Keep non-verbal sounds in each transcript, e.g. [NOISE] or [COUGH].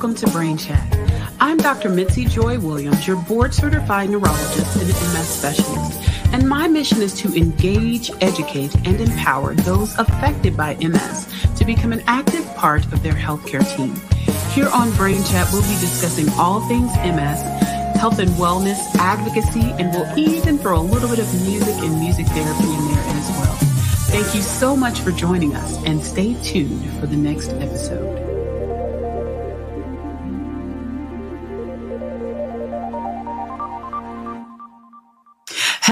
welcome to Brain Chat. I'm Dr. Mitzi Joy Williams, your board certified neurologist and MS specialist. And my mission is to engage, educate, and empower those affected by MS to become an active part of their healthcare team. Here on Brain Chat, we'll be discussing all things MS, health and wellness, advocacy, and we'll even throw a little bit of music and music therapy in there as well. Thank you so much for joining us and stay tuned for the next episode.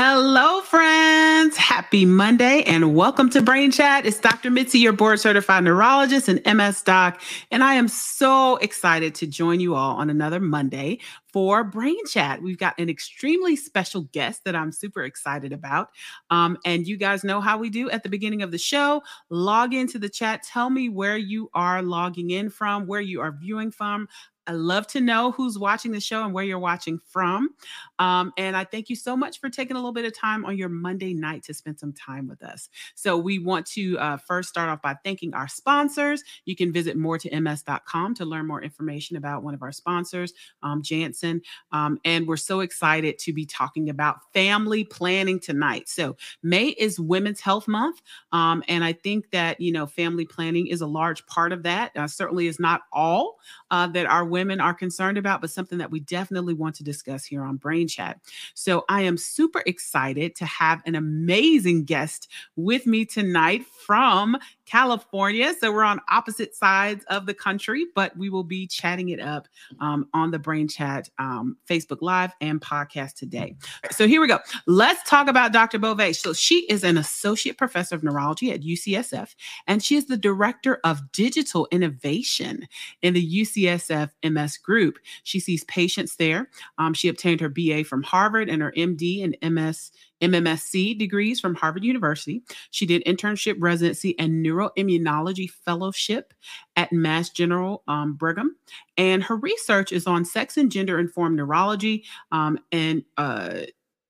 Hello, friends. Happy Monday and welcome to Brain Chat. It's Dr. Mitzi, your board certified neurologist and MS doc. And I am so excited to join you all on another Monday for Brain Chat. We've got an extremely special guest that I'm super excited about. Um, and you guys know how we do at the beginning of the show. Log into the chat. Tell me where you are logging in from, where you are viewing from. I love to know who's watching the show and where you're watching from. Um, and I thank you so much for taking a little bit of time on your Monday night to spend some time with us. So, we want to uh, first start off by thanking our sponsors. You can visit more2ms.com to learn more information about one of our sponsors, um, Janssen. Um, and we're so excited to be talking about family planning tonight. So, May is Women's Health Month. Um, and I think that, you know, family planning is a large part of that. Uh, certainly is not all uh, that our women are concerned about, but something that we definitely want to discuss here on Brain Chat. So I am super excited to have an amazing guest with me tonight from California. So we're on opposite sides of the country, but we will be chatting it up um, on the Brain Chat um, Facebook Live and podcast today. So here we go. Let's talk about Dr. Bove. So she is an associate professor of neurology at UCSF, and she is the director of digital innovation in the UCSF MS group. She sees patients there. Um, she obtained her BA from Harvard and her MD and MS MMSC degrees from Harvard University. She did internship, residency, and neuroimmunology fellowship at Mass General um, Brigham. And her research is on sex and gender informed neurology um, and uh,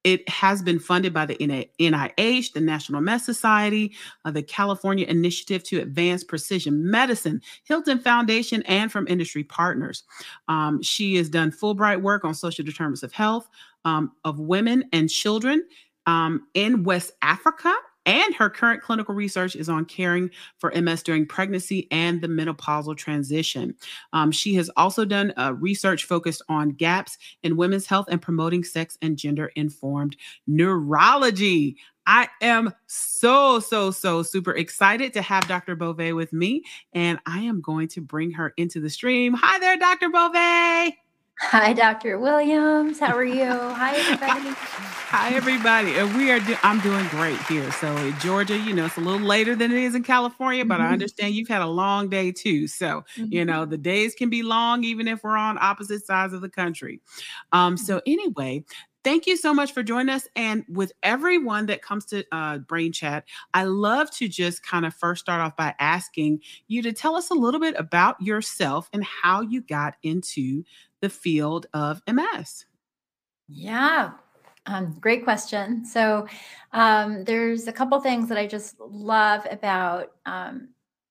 it has been funded by the NIH, the National MS Society, uh, the California Initiative to Advance Precision Medicine, Hilton Foundation, and from industry partners. Um, she has done Fulbright work on social determinants of health um, of women and children um, in West Africa. And her current clinical research is on caring for MS during pregnancy and the menopausal transition. Um, she has also done uh, research focused on gaps in women's health and promoting sex and gender informed neurology. I am so, so, so super excited to have Dr. Bove with me, and I am going to bring her into the stream. Hi there, Dr. Bove. Hi, Dr. Williams. How are you? Hi, everybody. [LAUGHS] Hi, everybody. And we are. Do- I'm doing great here. So, in Georgia, you know, it's a little later than it is in California, but mm-hmm. I understand you've had a long day too. So, mm-hmm. you know, the days can be long even if we're on opposite sides of the country. Um, so, mm-hmm. anyway, thank you so much for joining us. And with everyone that comes to uh, Brain Chat, I love to just kind of first start off by asking you to tell us a little bit about yourself and how you got into the field of MS? Yeah, um, great question. So, um, there's a couple things that I just love about um,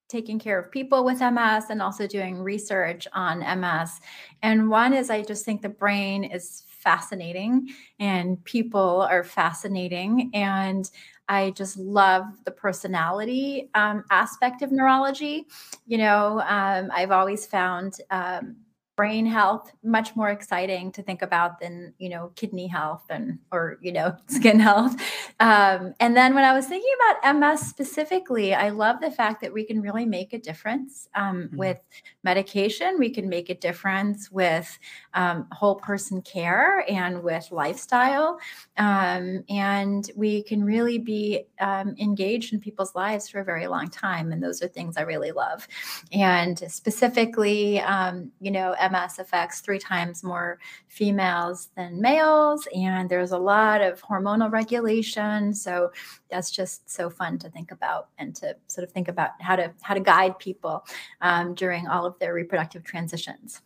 taking care of people with MS and also doing research on MS. And one is I just think the brain is fascinating and people are fascinating. And I just love the personality um, aspect of neurology. You know, um, I've always found um, brain health much more exciting to think about than you know kidney health and or you know [LAUGHS] skin health. Um, and then when i was thinking about ms specifically i love the fact that we can really make a difference um, mm-hmm. with medication. We can make a difference with um, whole person care and with lifestyle. Um, and we can really be um, engaged in people's lives for a very long time and those are things i really love. And specifically um, you know MS affects three times more females than males, and there's a lot of hormonal regulation. So that's just so fun to think about and to sort of think about how to how to guide people um, during all of their reproductive transitions.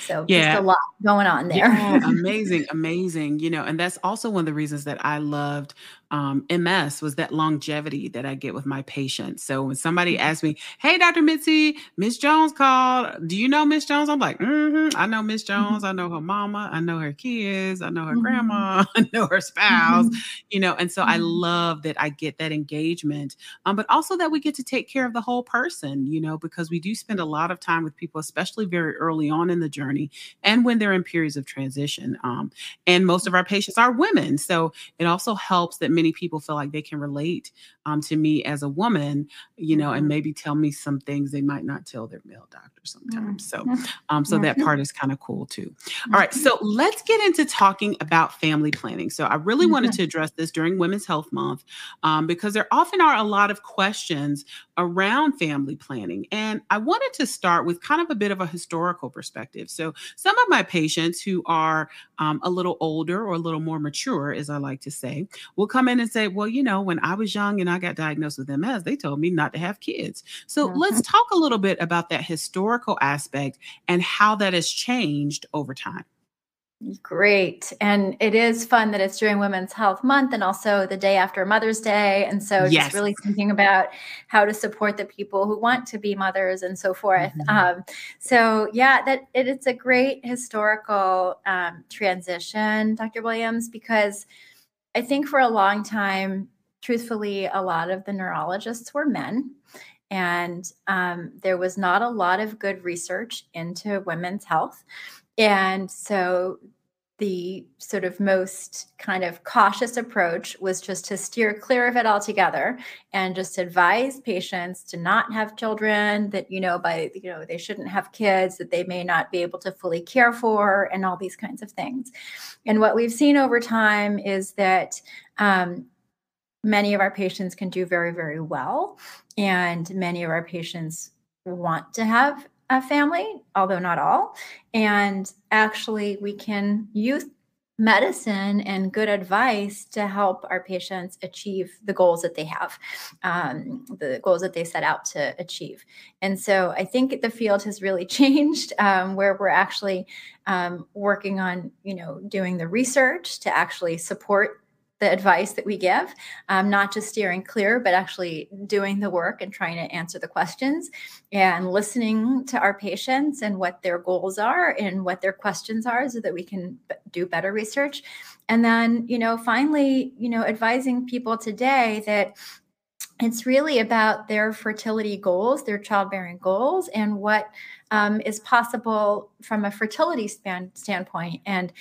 So yeah. just a lot going on there. Yeah, [LAUGHS] amazing, amazing. You know, and that's also one of the reasons that I loved um, MS was that longevity that I get with my patients. So when somebody mm-hmm. asks me, "Hey, Dr. Mitzi, Miss Jones called. Do you know Miss Jones?" I'm like, mm-hmm, "I know Miss mm-hmm. Jones. I know her mama. I know her kids. I know her mm-hmm. grandma. [LAUGHS] I know her spouse. Mm-hmm. You know." And so I mm-hmm. love that I get that engagement, um, but also that we get to take care of the whole person. You know, because we do spend a lot of time with people, especially very early on in the journey, and when they're in periods of transition. Um, and most of our patients are women, so it also helps that many people feel like they can relate um, to me as a woman, you know, and mm-hmm. maybe tell me some things they might not tell their male doctor sometimes. So, mm-hmm. um, so that part is kind of cool too. All right, so let's get into talking about family planning. So, I really wanted to address this during Women's Health Month um, because there often are a lot of questions around family planning, and I wanted to start with kind of a bit of a historical perspective. So, some of my patients who are um, a little older or a little more mature, as I like to say, will come in and say, "Well, you know, when I was young and I got diagnosed with MS, they told me not to have kids." So, mm-hmm. let's talk a little bit about that historical aspect and how that has changed over time. Great. And it is fun that it's during Women's Health Month and also the day after Mother's Day. And so yes. just really thinking about how to support the people who want to be mothers and so forth. Mm-hmm. Um, so yeah, that it, it's a great historical um, transition, Dr. Williams, because I think for a long time, truthfully, a lot of the neurologists were men. And um, there was not a lot of good research into women's health. And so the sort of most kind of cautious approach was just to steer clear of it altogether and just advise patients to not have children that you know by you know they shouldn't have kids that they may not be able to fully care for and all these kinds of things and what we've seen over time is that um, many of our patients can do very, very well. And many of our patients want to have a family, although not all. And actually, we can use medicine and good advice to help our patients achieve the goals that they have, um, the goals that they set out to achieve. And so I think the field has really [LAUGHS] changed um, where we're actually um, working on, you know, doing the research to actually support the advice that we give, um, not just steering clear, but actually doing the work and trying to answer the questions and listening to our patients and what their goals are and what their questions are so that we can do better research. And then, you know, finally, you know, advising people today that it's really about their fertility goals, their childbearing goals, and what um, is possible from a fertility span, standpoint. And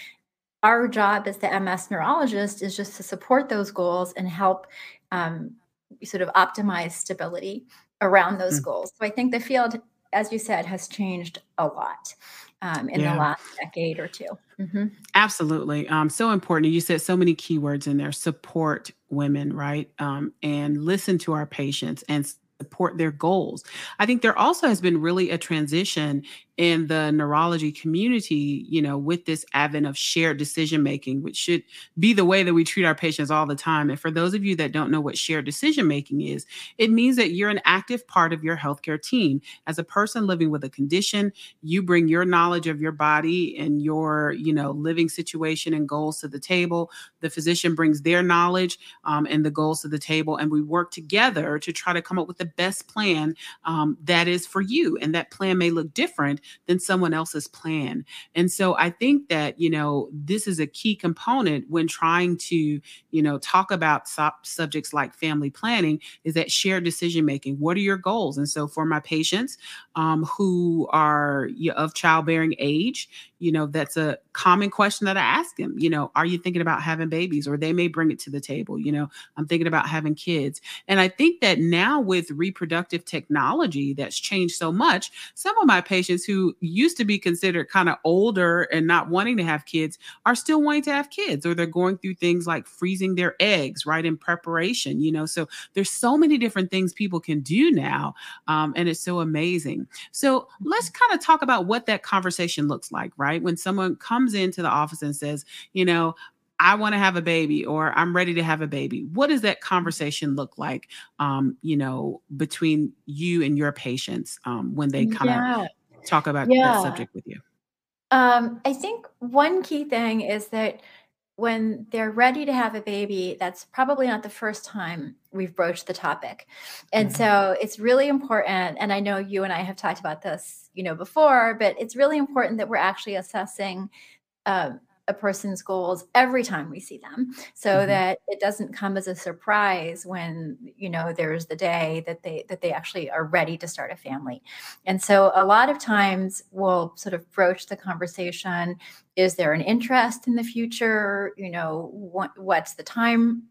our job as the MS neurologist is just to support those goals and help um, sort of optimize stability around those mm. goals. So I think the field, as you said, has changed a lot um, in yeah. the last decade or 2 mm-hmm. Absolutely. Um, so important. You said so many keywords in there support women, right? Um, and listen to our patients and support their goals. I think there also has been really a transition in the neurology community, you know, with this advent of shared decision making, which should be the way that we treat our patients all the time. And for those of you that don't know what shared decision making is, it means that you're an active part of your healthcare team. As a person living with a condition, you bring your knowledge of your body and your, you know, living situation and goals to the table. The physician brings their knowledge um, and the goals to the table, and we work together to try to come up with the best plan um, that is for you. And that plan may look different than someone else's plan. And so I think that, you know, this is a key component when trying to, you know, talk about subjects like family planning is that shared decision making. What are your goals? And so for my patients um, who are of childbearing age, you know, that's a common question that I ask them, you know, are you thinking about having babies? Or they may bring it to the table, you know, I'm thinking about having kids. And I think that now with reproductive technology that's changed so much, some of my patients who used to be considered kind of older and not wanting to have kids are still wanting to have kids, or they're going through things like freezing their eggs, right, in preparation, you know. So there's so many different things people can do now. Um, and it's so amazing. So let's kind of talk about what that conversation looks like, right? Right? When someone comes into the office and says, you know, I want to have a baby or I'm ready to have a baby. What does that conversation look like, um, you know, between you and your patients um, when they kind of yeah. talk about yeah. that subject with you? Um, I think one key thing is that when they're ready to have a baby, that's probably not the first time we've broached the topic. And mm-hmm. so it's really important. And I know you and I have talked about this, you know, before, but it's really important that we're actually assessing um, a person's goals every time we see them so mm-hmm. that it doesn't come as a surprise when you know there's the day that they that they actually are ready to start a family. And so a lot of times we'll sort of broach the conversation is there an interest in the future? You know what, what's the time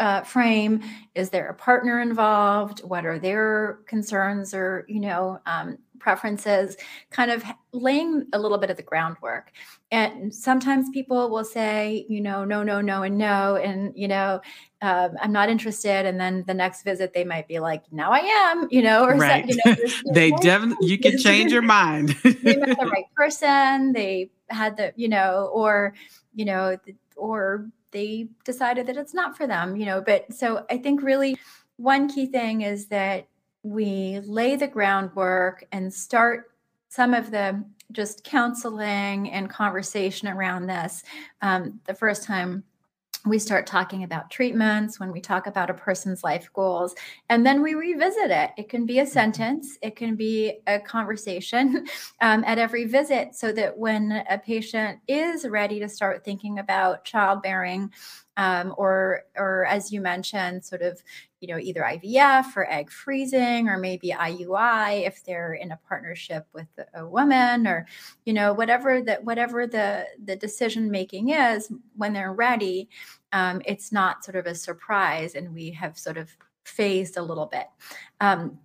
uh, frame? Is there a partner involved? What are their concerns or you know um, preferences, kind of laying a little bit of the groundwork. And sometimes people will say, you know, no, no, no, and no, and you know, um, I'm not interested. And then the next visit, they might be like, now I am, you know, or right. you know, [LAUGHS] they definitely you can change your mind. [LAUGHS] they met the right person. They had the, you know, or you know, or they decided that it's not for them, you know. But so I think really one key thing is that we lay the groundwork and start some of the just counseling and conversation around this um, the first time we start talking about treatments when we talk about a person's life goals and then we revisit it it can be a mm-hmm. sentence it can be a conversation [LAUGHS] um, at every visit so that when a patient is ready to start thinking about childbearing um, or or as you mentioned, sort of you know either IVF or egg freezing or maybe IUI if they're in a partnership with a woman or you know whatever that whatever the the decision making is when they're ready, um, it's not sort of a surprise and we have sort of phased a little bit. Um,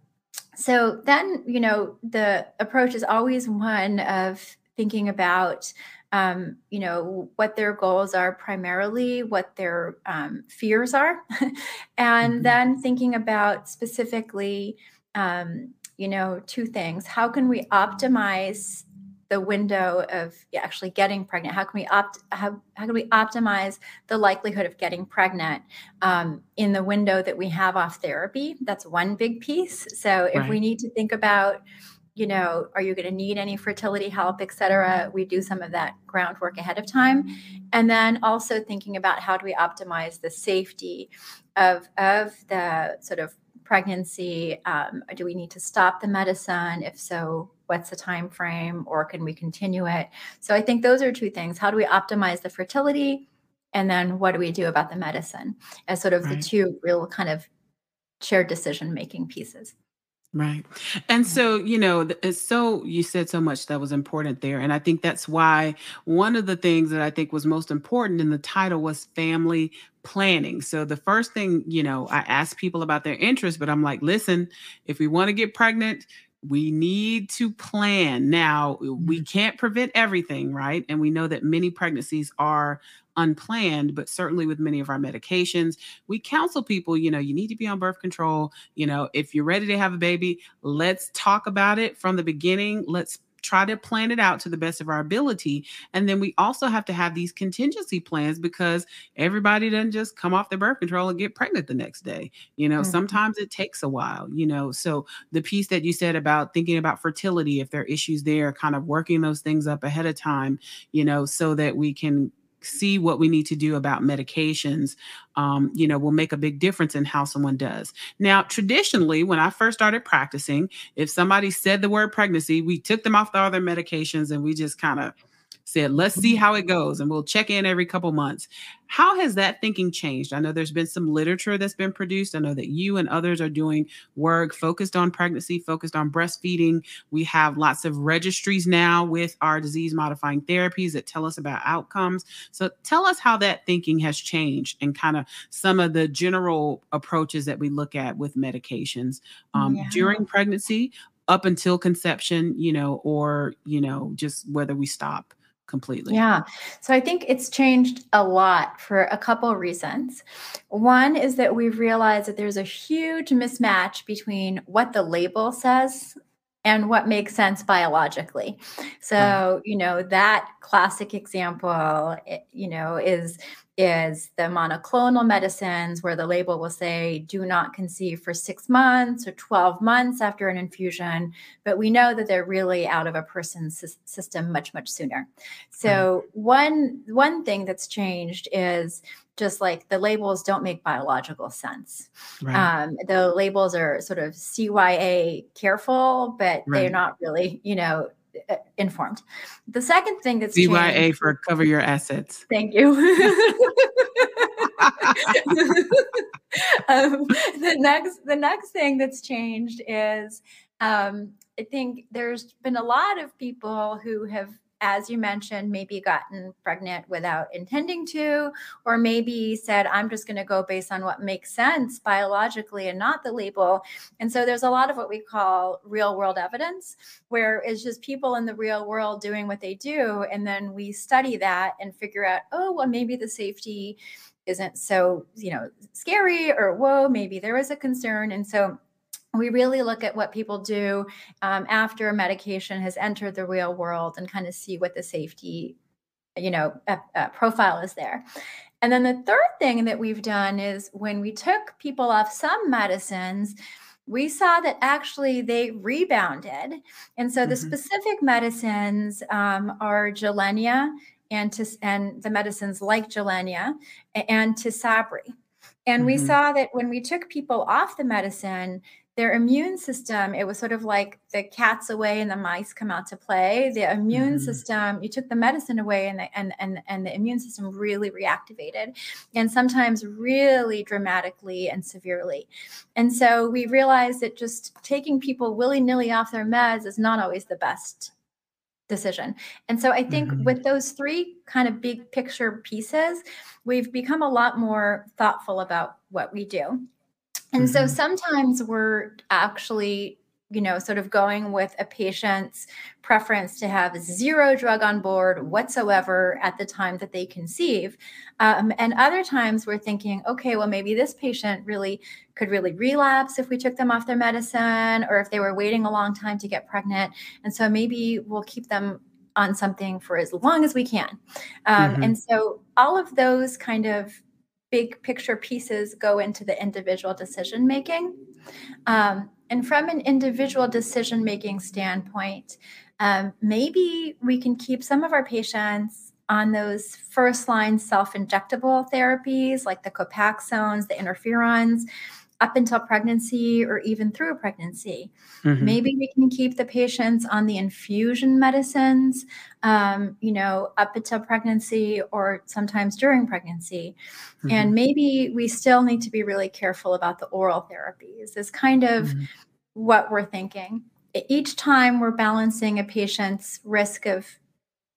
so then you know the approach is always one of thinking about um, you know, what their goals are primarily, what their um, fears are, [LAUGHS] and mm-hmm. then thinking about specifically, um, you know, two things. How can we optimize the window of actually getting pregnant? How can we opt? How, how can we optimize the likelihood of getting pregnant um, in the window that we have off therapy? That's one big piece. So if right. we need to think about you know, are you going to need any fertility help, et cetera? We do some of that groundwork ahead of time. And then also thinking about how do we optimize the safety of, of the sort of pregnancy. Um, do we need to stop the medicine? If so, what's the time frame or can we continue it? So I think those are two things. How do we optimize the fertility? And then what do we do about the medicine as sort of right. the two real kind of shared decision making pieces? Right. And so, you know, it's so you said so much that was important there. And I think that's why one of the things that I think was most important in the title was family planning. So the first thing, you know, I ask people about their interest, but I'm like, listen, if we want to get pregnant, we need to plan. Now, we mm-hmm. can't prevent everything, right? And we know that many pregnancies are unplanned, but certainly with many of our medications, we counsel people, you know, you need to be on birth control. You know, if you're ready to have a baby, let's talk about it from the beginning. Let's try to plan it out to the best of our ability. And then we also have to have these contingency plans because everybody doesn't just come off their birth control and get pregnant the next day. You know, mm-hmm. sometimes it takes a while, you know. So the piece that you said about thinking about fertility, if there are issues there, kind of working those things up ahead of time, you know, so that we can see what we need to do about medications, um, you know, will make a big difference in how someone does. Now, traditionally, when I first started practicing, if somebody said the word pregnancy, we took them off the other medications and we just kind of said, let's see how it goes and we'll check in every couple months. How has that thinking changed? I know there's been some literature that's been produced. I know that you and others are doing work focused on pregnancy, focused on breastfeeding. We have lots of registries now with our disease modifying therapies that tell us about outcomes. So tell us how that thinking has changed and kind of some of the general approaches that we look at with medications um, yeah. during pregnancy up until conception, you know, or, you know, just whether we stop completely. Yeah. So I think it's changed a lot for a couple of reasons. One is that we've realized that there's a huge mismatch between what the label says and what makes sense biologically. So, mm. you know, that classic example, eh, you know, is is the monoclonal medicines, where the label will say, do not conceive for six months or 12 months after an infusion. But we know that they're really out of a person's system much, much sooner. So, mm-hmm. one, one thing that's changed is just like the labels don't make biological sense. Right. Um, the labels are sort of CYA careful, but right. they're not really, you know, informed. The second thing that's CYA changed, for cover your assets. Thank you. [LAUGHS] um, the next, the next thing that's changed is um, I think there's been a lot of people who have as you mentioned, maybe gotten pregnant without intending to, or maybe said, I'm just going to go based on what makes sense biologically and not the label. And so there's a lot of what we call real world evidence, where it's just people in the real world doing what they do. And then we study that and figure out, oh, well, maybe the safety isn't so, you know, scary, or whoa, maybe there is a concern. And so we really look at what people do um, after a medication has entered the real world and kind of see what the safety you know uh, uh, profile is there and then the third thing that we've done is when we took people off some medicines we saw that actually they rebounded and so the mm-hmm. specific medicines um, are Gilenya and and the medicines like Gilenya and Tysabri and mm-hmm. we saw that when we took people off the medicine their immune system it was sort of like the cat's away and the mice come out to play the immune mm-hmm. system you took the medicine away and the, and and and the immune system really reactivated and sometimes really dramatically and severely and so we realized that just taking people willy-nilly off their meds is not always the best decision. And so I think mm-hmm. with those three kind of big picture pieces, we've become a lot more thoughtful about what we do. And mm-hmm. so sometimes we're actually, you know, sort of going with a patient's preference to have zero drug on board whatsoever at the time that they conceive. Um, and other times we're thinking, okay, well, maybe this patient really could really relapse if we took them off their medicine or if they were waiting a long time to get pregnant. And so maybe we'll keep them on something for as long as we can. Um, mm-hmm. And so all of those kind of big picture pieces go into the individual decision making. Um, and from an individual decision making standpoint, um, maybe we can keep some of our patients on those first line self injectable therapies like the copaxones, the interferons, up until pregnancy or even through pregnancy. Mm-hmm. Maybe we can keep the patients on the infusion medicines, um, you know, up until pregnancy or sometimes during pregnancy. Mm-hmm. And maybe we still need to be really careful about the oral therapies, is kind of mm-hmm. what we're thinking. Each time we're balancing a patient's risk of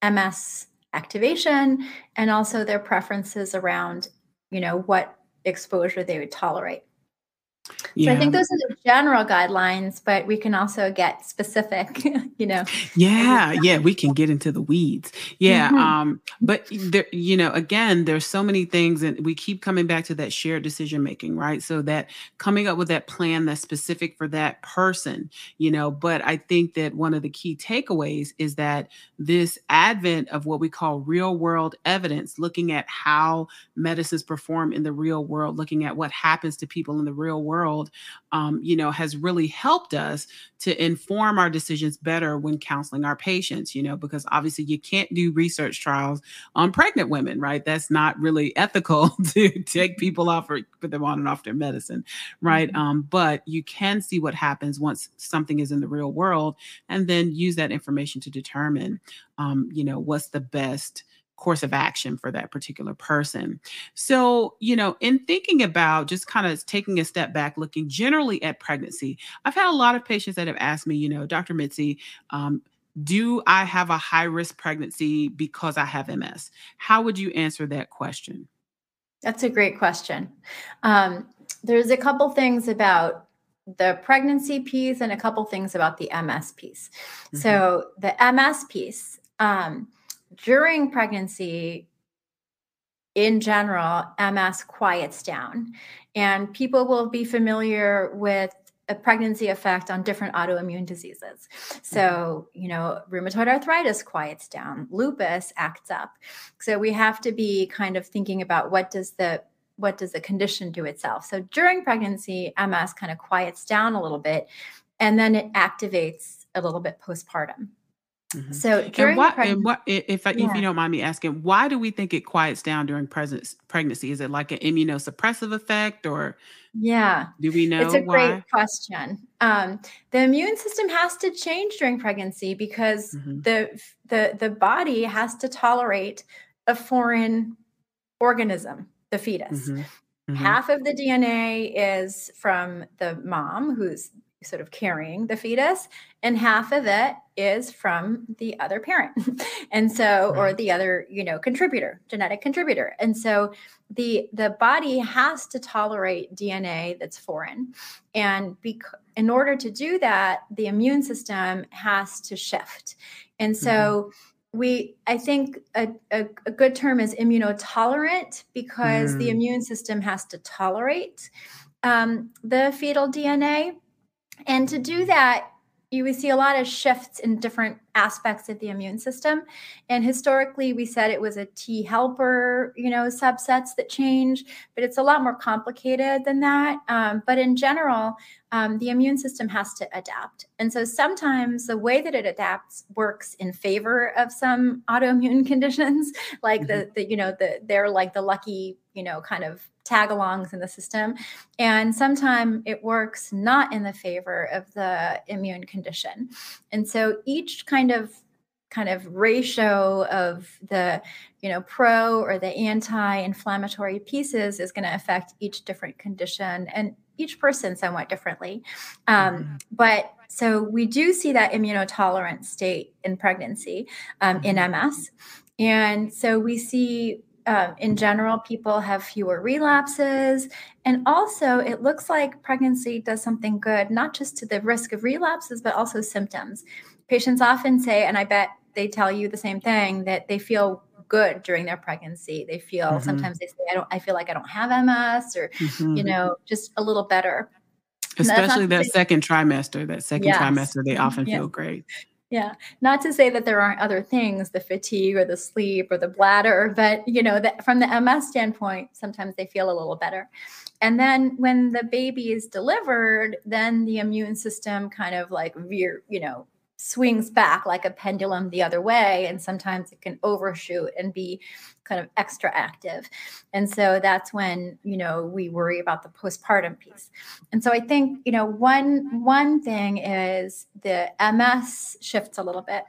MS activation and also their preferences around, you know, what exposure they would tolerate. Yeah. So I think those are the general guidelines, but we can also get specific, [LAUGHS] you know. Yeah, yeah, we can get into the weeds. Yeah, mm-hmm. um but there you know, again, there's so many things and we keep coming back to that shared decision making, right? So that coming up with that plan that's specific for that person, you know, but I think that one of the key takeaways is that this advent of what we call real world evidence, looking at how medicines perform in the real world, looking at what happens to people in the real world world, um, you know, has really helped us to inform our decisions better when counseling our patients, you know, because obviously you can't do research trials on pregnant women, right? That's not really ethical [LAUGHS] to take people off or put them on and off their medicine, right? Mm-hmm. Um, but you can see what happens once something is in the real world and then use that information to determine, um, you know, what's the best course of action for that particular person. So, you know, in thinking about just kind of taking a step back, looking generally at pregnancy, I've had a lot of patients that have asked me, you know, Dr. Mitzi, um, do I have a high risk pregnancy because I have MS? How would you answer that question? That's a great question. Um, there's a couple things about the pregnancy piece and a couple things about the MS piece. Mm-hmm. So, the MS piece, um, during pregnancy, in general, MS quiets down. And people will be familiar with a pregnancy effect on different autoimmune diseases. So, mm-hmm. you know, rheumatoid arthritis quiets down, lupus acts up. So we have to be kind of thinking about what does the what does the condition do itself. So during pregnancy, MS kind of quiets down a little bit and then it activates a little bit postpartum. Mm-hmm. So during and what, and what if yeah. you don't mind me asking, why do we think it quiets down during presence, pregnancy? Is it like an immunosuppressive effect, or yeah, do we know? It's a why? great question. Um, the immune system has to change during pregnancy because mm-hmm. the the the body has to tolerate a foreign organism, the fetus. Mm-hmm. mm-hmm. Half of the DNA is from the mom, who's sort of carrying the fetus and half of it is from the other parent. [LAUGHS] And so or the other you know contributor genetic contributor. And so the the body has to tolerate dna that's foreign. And bec- in order to do that the immune system has to shift. And so mm-hmm. we i think a, a, a, good term is immunotolerant because mm. the immune system has to tolerate um, the fetal dna and to do that, you would see a lot of shifts in different aspects of the immune system. And historically, we said it was a T helper, you know, subsets that change, but it's a lot more complicated than that. Um, but in general, um, the immune system has to adapt. And so sometimes the way that it adapts works in favor of some autoimmune [LAUGHS] conditions, like mm-hmm. the, the, you know, the, they're like the lucky, you know, kind of tag-alongs in the system. And sometimes it works not in the favor of the immune condition. And so each kind of kind of ratio of the you know pro or the anti-inflammatory pieces is going to affect each different condition and each person somewhat differently um, mm-hmm. but so we do see that immunotolerant state in pregnancy um, in ms mm-hmm. and so we see um, in general, people have fewer relapses. And also, it looks like pregnancy does something good, not just to the risk of relapses, but also symptoms. Patients often say, and I bet they tell you the same thing, that they feel good during their pregnancy. They feel mm-hmm. sometimes they say, I don't, I feel like I don't have MS or, mm-hmm. you know, just a little better. Especially that second trimester, that second yes. trimester, they often yeah. feel great. Yeah. Not to say that there aren't other things, the fatigue or the sleep or the bladder, but you know, that from the MS standpoint, sometimes they feel a little better. And then when the baby is delivered, then the immune system kind of like veer, you know, swings back like a pendulum the other way and sometimes it can overshoot and be kind of extra active. And so that's when you know we worry about the postpartum piece. And so i think you know one one thing is the ms shifts a little bit.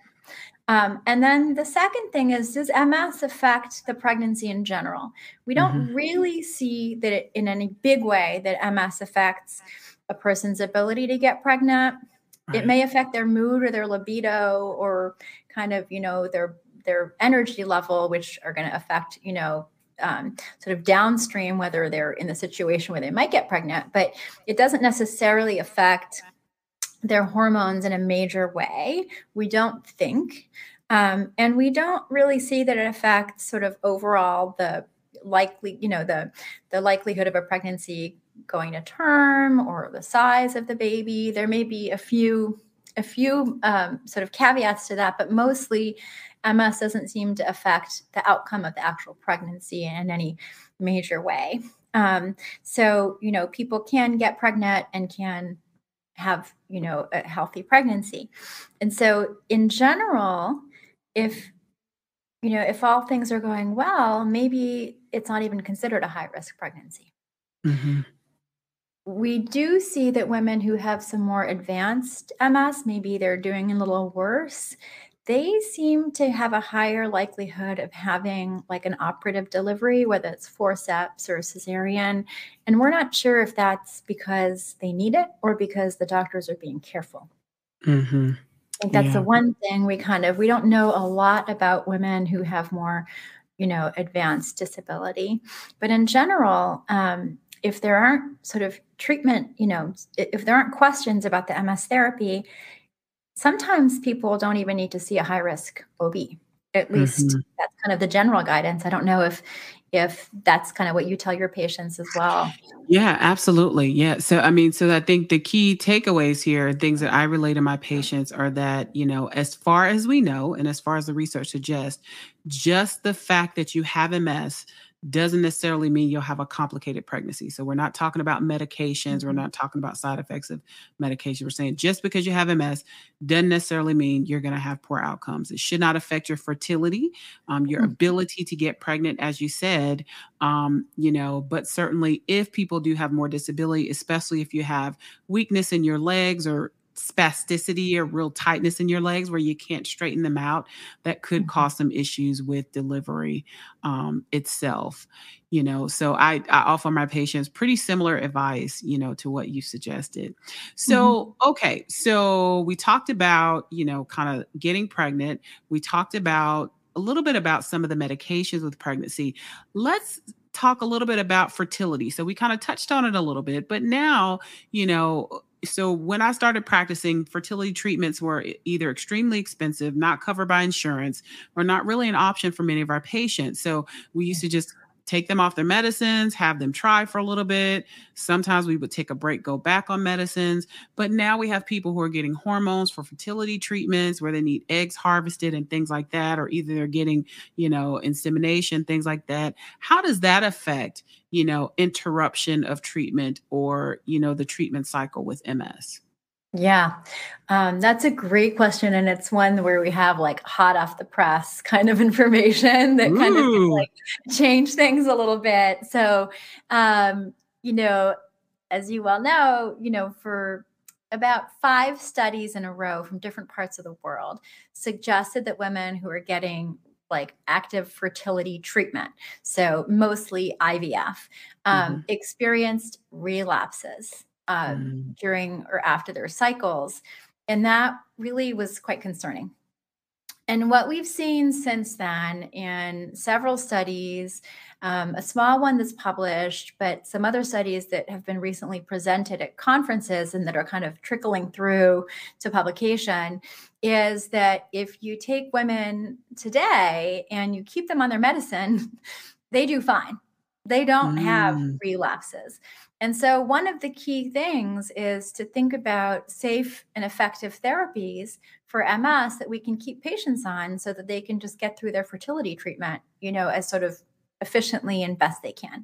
Um, and then the second thing is does ms affect the pregnancy in general? We don't mm-hmm. really see that it, in any big way that ms affects a person's ability to get pregnant Right. It may affect their mood or their libido or kind of, you know, their their energy level, which are going to affect, you know, um, sort of downstream whether they're in the situation where they might get pregnant. But it doesn't necessarily affect their hormones in a major way. We don't think. Um, and we don't really see that it affects sort of overall the likely, you know, the the likelihood of a pregnancy going to term or the size of the baby. There may be a few a few um, sort of caveats to that, but mostly MS doesn't seem to affect the outcome of the actual pregnancy in any major way. Um, so you know, people can get pregnant and can have you know a healthy pregnancy, and so in general, if you know if all things are going well, maybe it's not even considered a high risk pregnancy. Mm-hmm we do see that women who have some more advanced MS, maybe they're doing a little worse, they seem to have a higher likelihood of having like an operative delivery, whether it's forceps or cesarean. And we're not sure if that's because they need it or because the doctors are being careful. Mm-hmm. I think that's yeah. the one thing we kind of we don't know a lot about women who have more, you know, advanced disability. But in general, um, if there aren't sort of treatment, you know, if there aren't questions about the MS therapy, sometimes people don't even need to see a high risk OB. At least mm-hmm. that's kind of the general guidance. I don't know if if that's kind of what you tell your patients as well. Yeah, absolutely. Yeah. So, I mean, so I think the key takeaways here, things that I relate to my patients are that, you know, as far as we know, and as far as the research suggests, just the fact that you have MS doesn't necessarily mean you'll have a complicated pregnancy. So we're not talking about medications. Mm-hmm. We're not talking about side effects of medication. We're saying just because you have MS doesn't necessarily mean you're going to have poor outcomes. It should not affect your fertility, um, your mm-hmm. ability to get pregnant, as you said. Um, you know, but certainly if people do have more disability, especially if you have weakness in your legs or spasticity or real tightness in your legs where you can't straighten them out that could mm-hmm. cause some issues with delivery um, itself you know? So I, I offer my patients pretty similar advice you know to what you suggested. So mm-hmm. okay so we talked about you know kind of getting pregnant. We talked about a little bit about some of the medications with pregnancy. Let's talk a little bit about fertility. So we kind of touched on it a little bit but now you know so when I started practicing, fertility treatments were either extremely expensive, not covered by insurance, or not really an option for many of our patients. So we used to just take them off their medicines, have them try for a little bit. Sometimes we would take a break, go back on medicines. But now we have people who are getting hormones for fertility treatments where they need eggs harvested and things like that, or either they're getting, you know, insemination, things like that. How does that affect, you know, interruption of treatment or, you know, the treatment cycle with MS? Yeah, um, that's a great question. And it's one where we have like hot off the press kind of [LAUGHS] information that kind of like change things a little bit. So, um, you know, as you well know, you know, for about five studies in a row from different parts of the world suggested that women who are getting like active fertility treatment, so mostly IVF, um, mm-hmm. experienced relapses um, mm. during or after their cycles. And that really was quite concerning. And what we've seen since then in several studies, um, a small one that's published, but some other studies that have been recently presented at conferences and that are kind of trickling through to publication, is that if you take women today and you keep them on their medicine, [LAUGHS] they do fine. They don't mm. have relapses. And so, one of the key things is to think about safe and effective therapies for MS that we can keep patients on so that they can just get through their fertility treatment, you know, as sort of efficiently and best they can.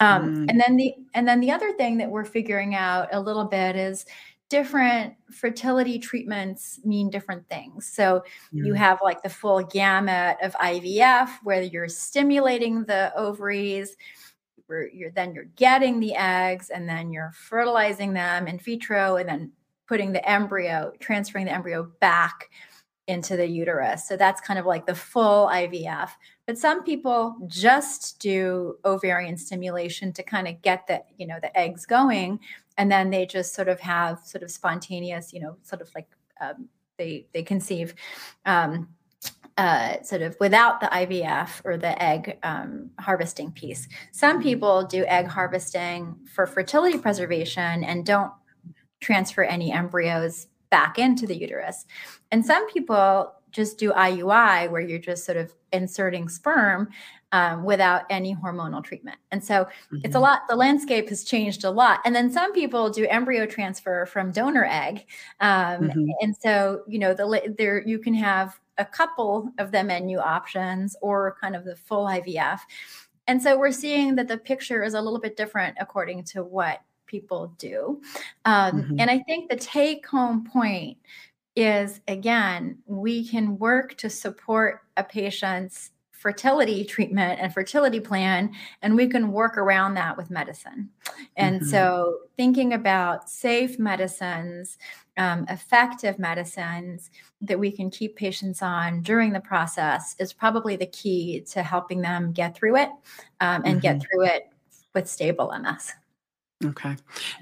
Um, mm. And then the and then the other thing that we're figuring out a little bit is different fertility treatments mean different things. So you have like the full gamut of IVF where you're stimulating the ovaries you're then you're getting the eggs and then you're fertilizing them in vitro and then putting the embryo transferring the embryo back into the uterus. So that's kind of like the full ivf but some people just do ovarian stimulation to kind of get the you know the eggs going and then they just sort of have sort of spontaneous you know sort of like um, they they conceive. Um, uh, sort of without the IVF or the egg um, harvesting piece. Some mm-hmm. people do egg harvesting for fertility preservation and don't transfer any embryos back into the uterus. And some people just do IUI, where you're just sort of inserting sperm um, without any hormonal treatment. And so mm-hmm. it's a mm-hmm. lot, the landscape has changed a lot. And then some people do embryo transfer from donor egg. Um, mm-hmm. And so, you know, the, there you can have a couple of the menu options or kind of the full IVF. And so we're seeing that the picture is a little bit different according to what people do. Um, mm-hmm. And I think the take home point is again, we can work to support a patient's fertility treatment and fertility plan, and we can work around that with medicine. And mm-hmm. so, thinking about safe medicines, um, effective medicines that we can keep patients on during the process is probably the key to helping them get through it um, and mm-hmm. get through it with stable MS. Okay.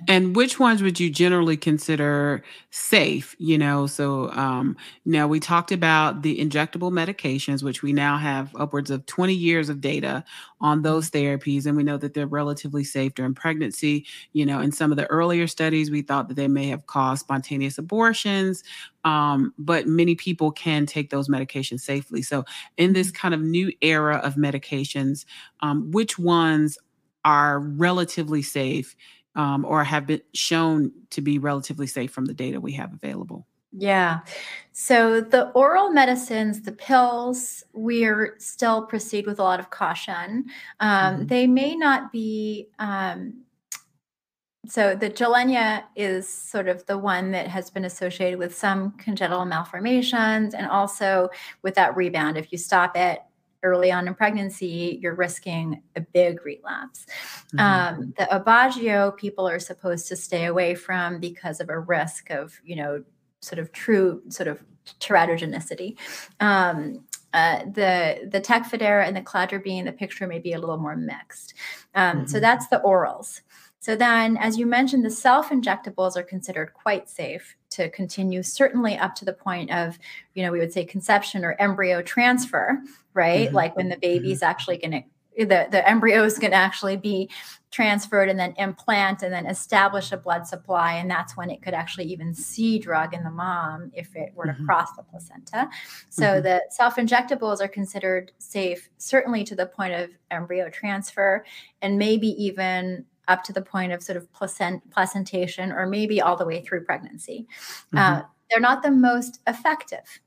And which ones would you generally consider safe? You know, so um, now we talked about the injectable medications, which we now have upwards of 20 years of data on those therapies. And we know that they're relatively safe during pregnancy. You know, in some of the earlier studies, we thought that they may have caused spontaneous abortions, um, but many people can take those medications safely. So, in this kind of new era of medications, um, which ones are relatively safe um, or have been shown to be relatively safe from the data we have available? Yeah. So the oral medicines, the pills, we're still proceed with a lot of caution. Um, mm-hmm. They may not be. Um, so the Gilenya is sort of the one that has been associated with some congenital malformations and also with that rebound. If you stop it, early on in pregnancy, you're risking a big relapse. Mm-hmm. Um, the Aubagio people are supposed to stay away from because of a risk of, you know, sort of true sort of teratogenicity. Um, uh, the the Tecfidera and the cladribine, the picture may be a little more mixed. Um, mm-hmm. So that's the orals. So then, as you mentioned, the self-injectables are considered quite safe to continue, certainly up to the point of, you know, we would say conception or embryo transfer, right? Mm-hmm. Like when the baby's mm-hmm. actually going to the, the embryo is going to actually be transferred and then implant and then establish a blood supply. And that's when it could actually even see drug in the mom if it were to mm-hmm. cross the placenta. So mm-hmm. the self injectables are considered safe, certainly to the point of embryo transfer and maybe even up to the point of sort of placent, placentation or maybe all the way through pregnancy. Mm-hmm. Uh, they're not the most effective.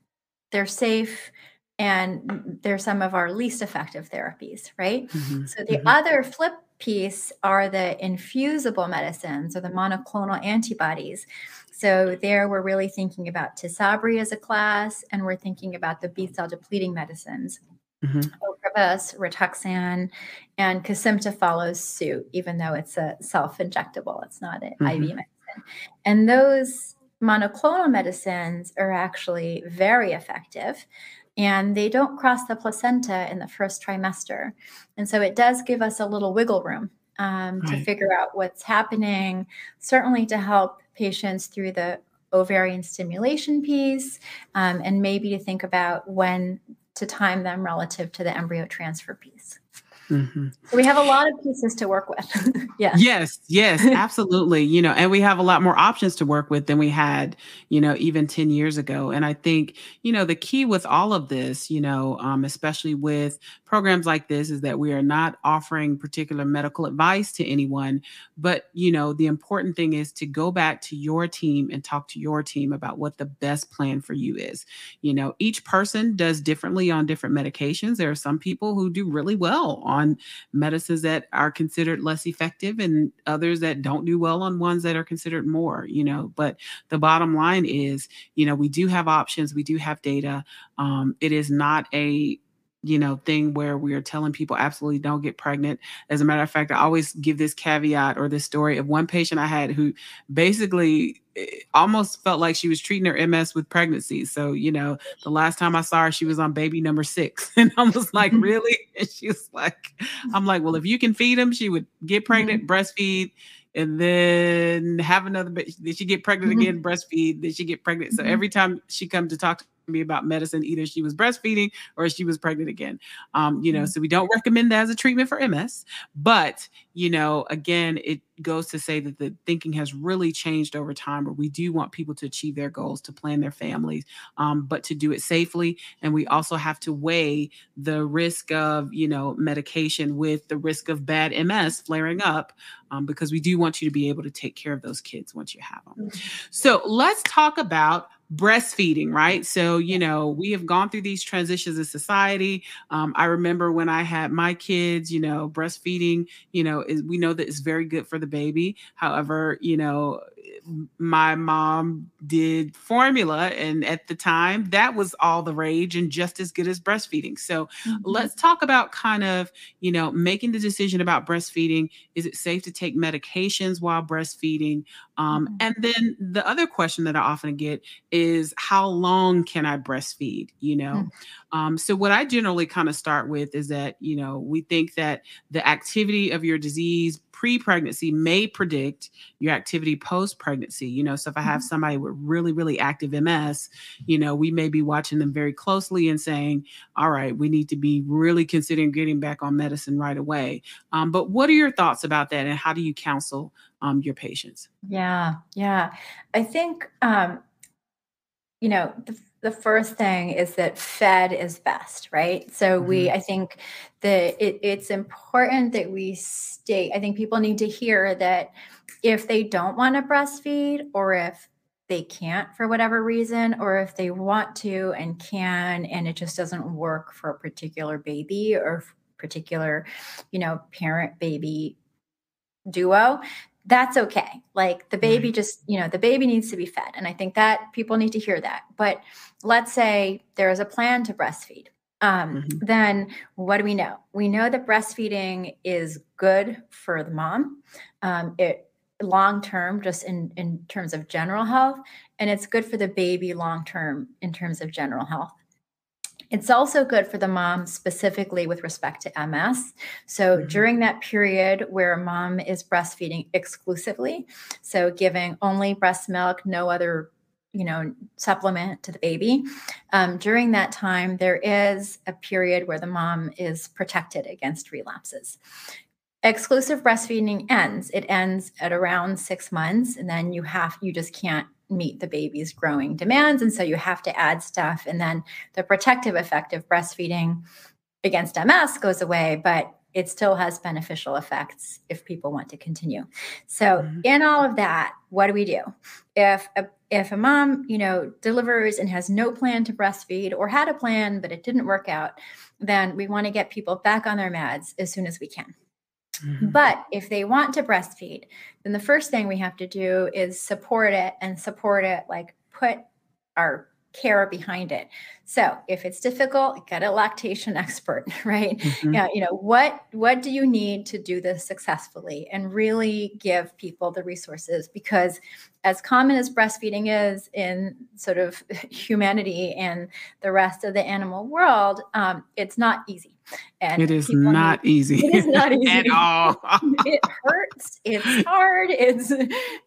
They're safe and they're some of our least effective therapies, right? Mm-hmm. So the mm-hmm. other flip piece are the infusible medicines or the monoclonal antibodies. So there we're really thinking about Tysabri as a class and we're thinking about the B cell depleting medicines mm-hmm. Ocrevus, Rituxan, and Kesimpta follows suit, even though it's a self-injectable. It's not an mm-hmm. IV medicine. And those monoclonal medicines are actually very effective and they don't cross the placenta in the first trimester. And so it does give us a little wiggle room um, right. to figure out what's happening, certainly to help patients through the ovarian stimulation piece, um, and maybe to think about when to time them relative to the embryo transfer piece. Mm-hmm. So we have a lot of pieces to work with. [LAUGHS] yeah. Yes, yes, [LAUGHS] absolutely. you know, and we have a lot more options to work with than we had, you know, even 10 years ago. And I think, you know, the key with all of this, you know, um, especially with programs like this, is that we are not offering particular medical advice to anyone. But, you know, the important thing is to go back to your team and talk to your team about what the best plan for you is. You know, each person does differently on different medications. There are some people who do really well on medicines that are considered less effective and others that don't do well on ones that are considered more, you know. But the bottom line is, you know, we do have options, we do have data. Um, it is not a you know thing where we are telling people absolutely don't get pregnant as a matter of fact i always give this caveat or this story of one patient i had who basically almost felt like she was treating her ms with pregnancy so you know the last time i saw her she was on baby number six [LAUGHS] and i was like mm-hmm. really and she was like i'm like well if you can feed him she would get pregnant mm-hmm. breastfeed and then have another baby. Did she get pregnant mm-hmm. again? Breastfeed. Did she get pregnant? So mm-hmm. every time she come to talk to me about medicine. Either she was breastfeeding or she was pregnant again. Um, you know, mm-hmm. so we don't recommend that as a treatment for MS. But, you know, again, it goes to say that the thinking has really changed over time where we do want people to achieve their goals, to plan their families, um, but to do it safely. And we also have to weigh the risk of, you know, medication with the risk of bad MS flaring up um, because we do want you to be able to take care of those kids once you have them. Mm-hmm. So let's talk about breastfeeding, right? So, you know, we have gone through these transitions in society. Um, I remember when I had my kids, you know, breastfeeding, you know, is, we know that it's very good for the baby. However, you know, my mom did formula and at the time that was all the rage and just as good as breastfeeding so mm-hmm. let's talk about kind of you know making the decision about breastfeeding is it safe to take medications while breastfeeding um, mm-hmm. and then the other question that i often get is how long can i breastfeed? you know? Mm-hmm. um, so what i generally kind of start with is that you know we think that the activity of your disease pre-pregnancy may predict your activity post-pregnancy you know? So if i have mm-hmm. somebody with really really active ms you know we may be watching them very closely and saying all right we need to be really considering getting back on medicine right away. Um, but what are your thoughts about that and how do you counsel um, your patients? Yeah yeah. I think um, you know the the first thing is that fed is best right so mm-hmm. we i think that it, it's important that we stay i think people need to hear that if they don't want to breastfeed or if they can't for whatever reason or if they want to and can and it just doesn't work for a particular baby or particular you know parent baby duo that's okay. Like the baby right. just, you know, the baby needs to be fed. And I think that people need to hear that. But let's say there is a plan to breastfeed. Um, mm-hmm. Then what do we know? We know that breastfeeding is good for the mom. Um, it long term, just in, in terms of general health, and it's good for the baby long term in terms of general health. It's also good for the mom specifically with respect to MS. So mm-hmm. during that period where a mom is breastfeeding exclusively, so giving only breast milk, no other you know supplement to the baby um, during that time there is a period where the mom is protected against relapses exclusive breastfeeding ends it ends at around six months and then you have you just can't meet the baby's growing demands. And so you have to add stuff. And then the protective effect of breastfeeding against MS goes away, but it still has beneficial effects if people want to continue. So mm-hmm. in all of that, what do we do? If a, if a mom, you know, delivers and has no plan to breastfeed or had a plan but it didn't work out, then we want to get people back on their meds as soon as we can. Mm-hmm. But if they want to breastfeed, then the first thing we have to do is support it and support it like put our care behind it. So if it's difficult, get a lactation [LAUGHS] expert, right? Mm-hmm. Yeah, you know, what what do you need to do this successfully and really give people the resources because as common as breastfeeding is in sort of [LAUGHS] humanity and the rest of the animal world, um, it's not easy. And it is not need, easy. It is not [LAUGHS] easy at all. [LAUGHS] it hurts. It's hard. It's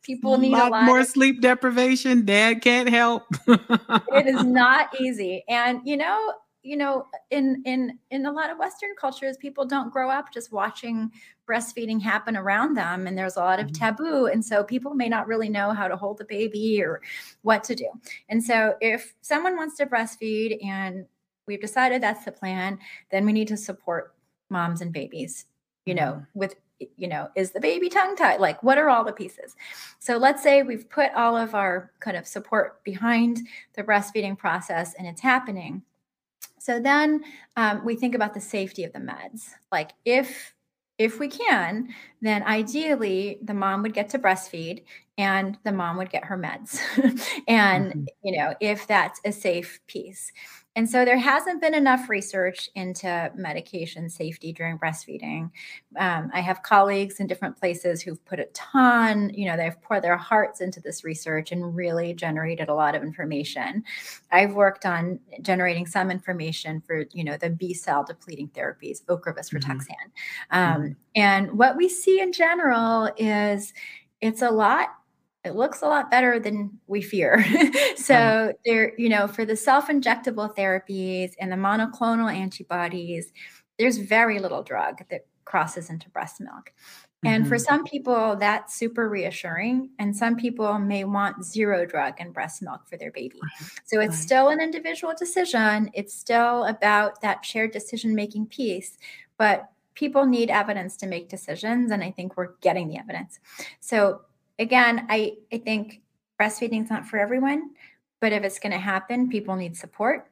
people need a lot, a lot more of, sleep deprivation. Dad can't help. it is not easy. And you know, you know in in in a lot of western cultures people don't grow up just watching breastfeeding happen around them and there's a lot of mm-hmm. taboo and so people may not really know how to hold the baby or what to do and so if someone wants to breastfeed and we've decided that's the plan then we need to support moms and babies you know mm-hmm. with you know is the baby tongue tied like what are all the pieces so let's say we've put all of our kind of support behind the breastfeeding process and it's happening so then um, we think about the safety of the meds. Like if if we can then ideally the mom would get to breastfeed and the mom would get her meds [LAUGHS] and mm-hmm. you know if that's a safe piece and so there hasn't been enough research into medication safety during breastfeeding. Um, I have colleagues in different places who've put a ton, you know, they've poured their hearts into this research and really generated a lot of information. I've worked on generating some information for, you know, the B cell depleting therapies, Ocrevus, mm-hmm. Um, mm-hmm. And what we see in general is it's a lot it looks a lot better than we fear. [LAUGHS] so there, you know, for the self-injectable therapies and the monoclonal antibodies, there's very little drug that crosses into breast milk. And mm-hmm. for some people, that's super reassuring. And some people may want zero drug in breast milk for their baby. So it's still an individual decision. It's still about that shared decision making piece. But people need evidence to make decisions. And I think we're getting the evidence. So again, I, I think breastfeeding is not for everyone, but if it's going to happen, people need support.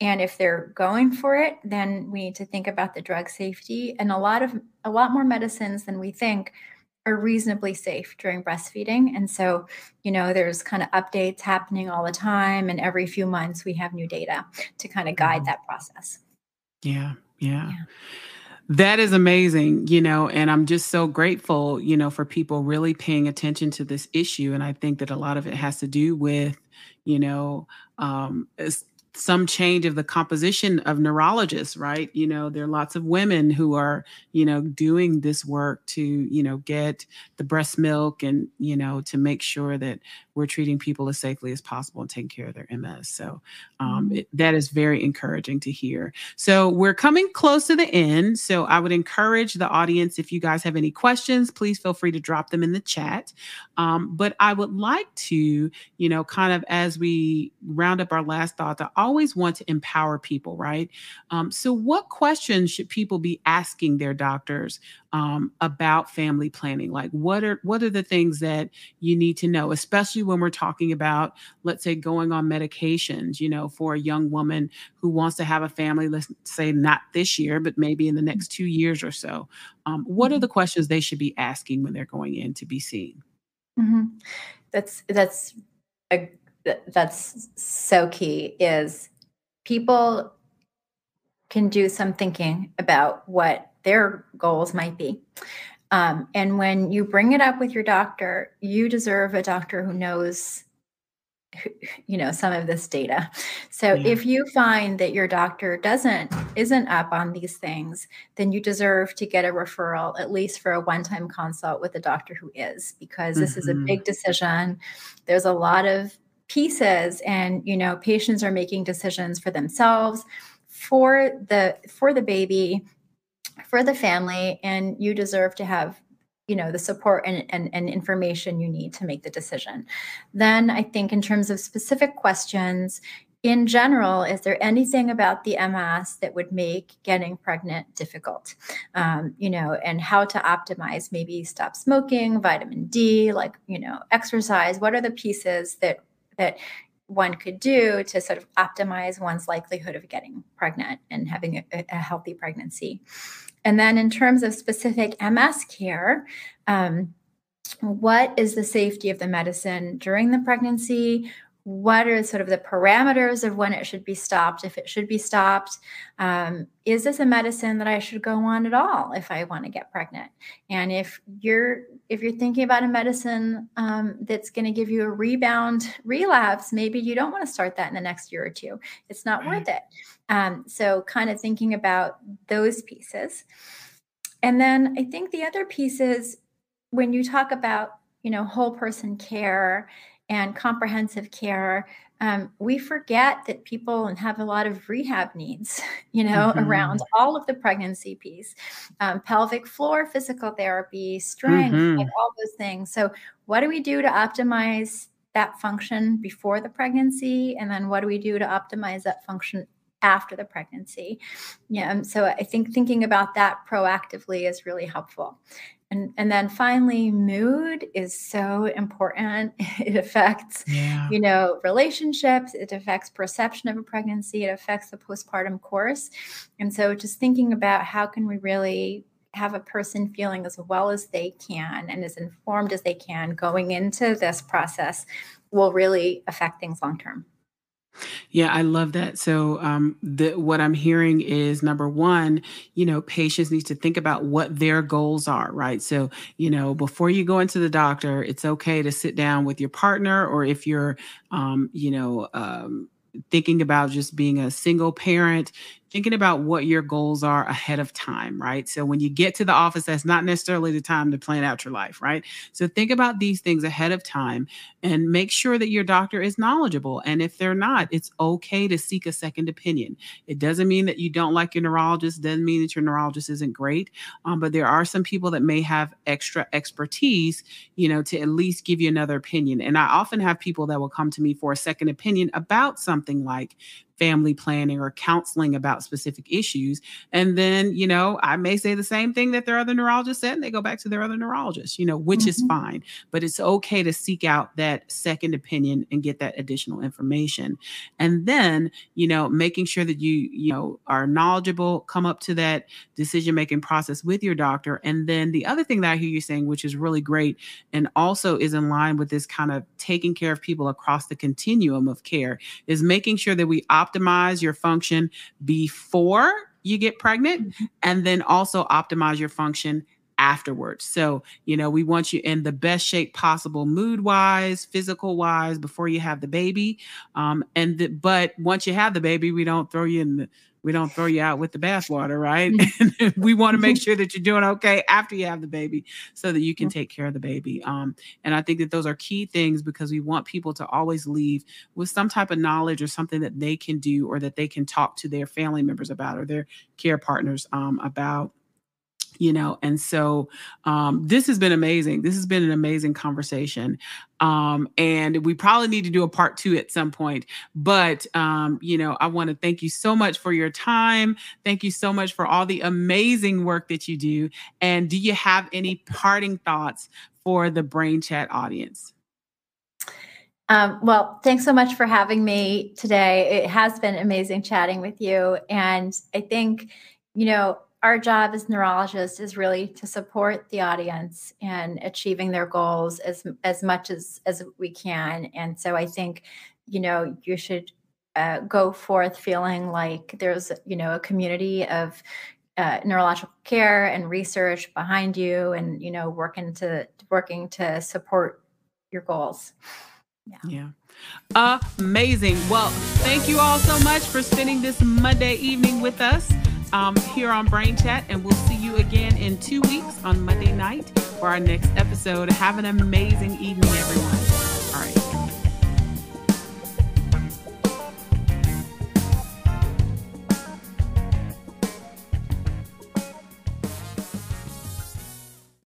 And if they're going for it, then we need to think about the drug safety. And a lot of a lot more medicines than we think are reasonably safe during breastfeeding. And so, you know, there's kind of updates happening all the time. And every few months we have new data to kind of guide mm-hmm. that process. Yeah. Yeah. yeah. That is amazing, you know, and I'm just so grateful, you know, for people really paying attention to this issue. And I think that a lot of it has to do with, you know, um, some change of the composition of neurologists, right? You know, there are lots of women who are, you know, doing this work to, you know, get the breast milk and, you know, to make sure that we're treating people as safely as possible and taking care of their MS. So um, mm-hmm. it, that is very encouraging to hear. So we're coming close to the end. So I would encourage the audience, if you guys have any questions, please feel free to drop them in the chat. Um, but I would like to, you know, kind of as we round up our last thoughts, I always want to empower people, right? Um, so what questions should people be asking their doctors um, about family planning like what are what are the things that you need to know especially when we're talking about let's say going on medications you know for a young woman who wants to have a family let's say not this year but maybe in the next two years or so um, what are mm-hmm. the questions they should be asking when they're going in to be seen mm-hmm. that's that's a, that's so key is people can do some thinking about what their goals might be. Um, and when you bring it up with your doctor, you deserve a doctor who knows you know some of this data so yeah. if you find that your doctor doesn't isn't up on these things then you deserve to get a referral at least for a one-time consult with a doctor who is because this mm-hmm. is a mm-hmm. big decision there's a lot of pieces and you know patients are making decisions for themselves for the for the baby for the family and you deserve to have you know the support and, and, and, information you need to make the decision. Then i think in terms of specific questions in general is there anything about the ms that would make getting pregnant difficult? Um, you know and how to optimize maybe stop smoking vitamin d like you know exercise what are the pieces that that one could do to sort of optimize one's likelihood of getting pregnant and having a, a healthy pregnancy. And then, in terms of specific MS care, um, what is the safety of the medicine during the pregnancy? what are sort of the parameters of when it should be stopped if it should be stopped um, is this a medicine that i should go on at all if i want to get pregnant and if you're if you're thinking about a medicine um, that's going to give you a rebound relapse maybe you don't want to start that in the next year or two. It's not right. worth it. Um, so kind of thinking about those pieces. And then i think the other piece is when you talk about you know whole person care and comprehensive care, um, we forget that people have a lot of rehab needs, [LAUGHS] you know, mm-hmm. around all of the pregnancy piece, um, pelvic floor physical therapy, strength, mm-hmm. like all those things. So, what do we do to optimize that function before the pregnancy? And then what do we do to optimize that function after the pregnancy? Yeah. Um, so, I think thinking about that proactively is really helpful. And, and then finally, mood is so important. [LAUGHS] It affects, yeah. you know, relationships. It affects perception of a pregnancy. It affects the postpartum course. And so, just thinking about how can we really have a person feeling as well as they can and as informed as they can going into this process will really affect things long term. Yeah, I love that. So, um, the, what I'm hearing is number one, you know, patients need to think about what their goals are, right? So, you know, before you go into the doctor, it's okay to sit down with your partner, or if you're, um, you know, um, thinking about just being a single parent, thinking about what your goals are ahead of time, right? So when you get to the office, that's not necessarily the time to plan out your life, right? So think about these things ahead of time and make sure that your doctor is knowledgeable. And if they're not, it's okay to seek a second opinion. It doesn't mean that you don't like your neurologist, doesn't mean that your neurologist isn't great. Um, but there are some people that may have extra expertise, you know, to at least give you another opinion. And I often have people that will come to me for a second opinion about something like family planning or counseling about specific issues. And then, you know, I may say the same thing that their other neurologist said, and they go back to their other neurologist, you know, which mm-hmm. is fine. But it's okay to seek out that second opinion and get that additional information. And then, you know, making sure that you, you know, are knowledgeable, come up to that decision making process with your doctor. And then the other thing that I hear you saying, which is really great and also is in line with this kind of taking care of people across the continuum of care, is making sure that we optimize your function before you get pregnant mm-hmm. and then also optimize your function afterwards. So, you know, we want you in the best shape possible, mood wise, physical wise, before you have the baby. Um, and the, but once you have the baby, we don't throw you in the we don't throw you out with the bathwater, right? [LAUGHS] Mm-hmm. we want to make [LAUGHS] sure that you're doing okay after you have the baby so that you can take care of the baby. Um, and I think that those are key things because we want people to always leave with some type of knowledge or something that they can do or that they can talk to their family members about or their care partners um, about you know and so um, this has been amazing this has been an amazing conversation um, and we probably need to do a part two at some point but um, you know i want to thank you so much for your time thank you so much for all the amazing work that you do and do you have any parting thoughts for the brain chat audience um, well, thanks so much for having me today. It has been amazing chatting with you. And I think, you know, our job as neurologists is really to support the audience and achieving their goals as as much as as we can. And so i think you know you should uh, go forth feeling like there's you know a community of uh, neurological care and research behind you and you know working to working to support your goals. Yeah. Yeah. Amazing. Well thank you all so much for spending this monday evening with us um, here on Brain Chat, and we'll see you again in two weeks on Monday night for our next episode. Have an amazing evening, everyone.